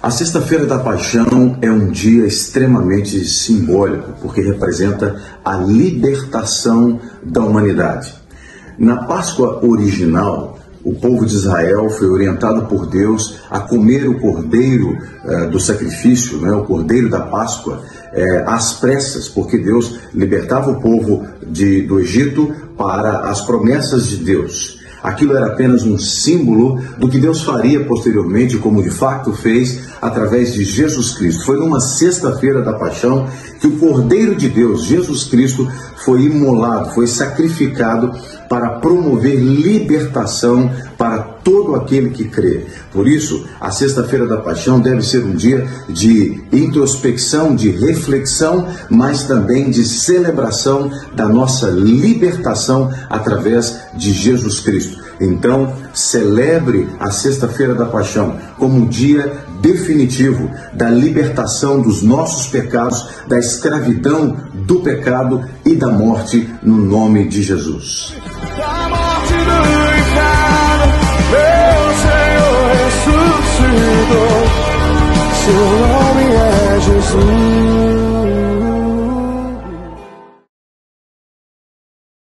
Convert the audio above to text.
A Sexta-feira da Paixão é um dia extremamente simbólico, porque representa a libertação da humanidade. Na Páscoa original, o povo de Israel foi orientado por Deus a comer o cordeiro eh, do sacrifício, né, o cordeiro da Páscoa, eh, às pressas, porque Deus libertava o povo de, do Egito para as promessas de Deus. Aquilo era apenas um símbolo do que Deus faria posteriormente, como de fato fez através de Jesus Cristo. Foi numa sexta-feira da paixão que o Cordeiro de Deus, Jesus Cristo, foi imolado, foi sacrificado para promover libertação para todo aquele que crê. Por isso, a Sexta-feira da Paixão deve ser um dia de introspecção, de reflexão, mas também de celebração da nossa libertação através de Jesus Cristo. Então, celebre a Sexta-feira da Paixão como um dia definitivo da libertação dos nossos pecados, da escravidão do pecado e da morte no nome de Jesus. Ooh.